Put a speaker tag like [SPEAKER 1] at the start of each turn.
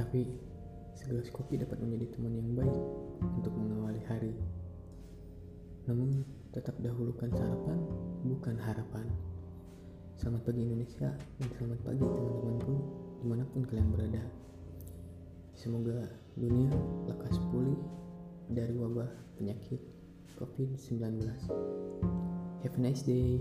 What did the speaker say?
[SPEAKER 1] Tapi, segelas kopi dapat menjadi teman yang baik untuk mengawali hari. Namun, tetap dahulukan sarapan, bukan harapan. Selamat pagi Indonesia dan selamat pagi teman-temanku di mana pun kalian berada. Semoga dunia lekas pulih dari wabah penyakit COVID-19. Have a nice day.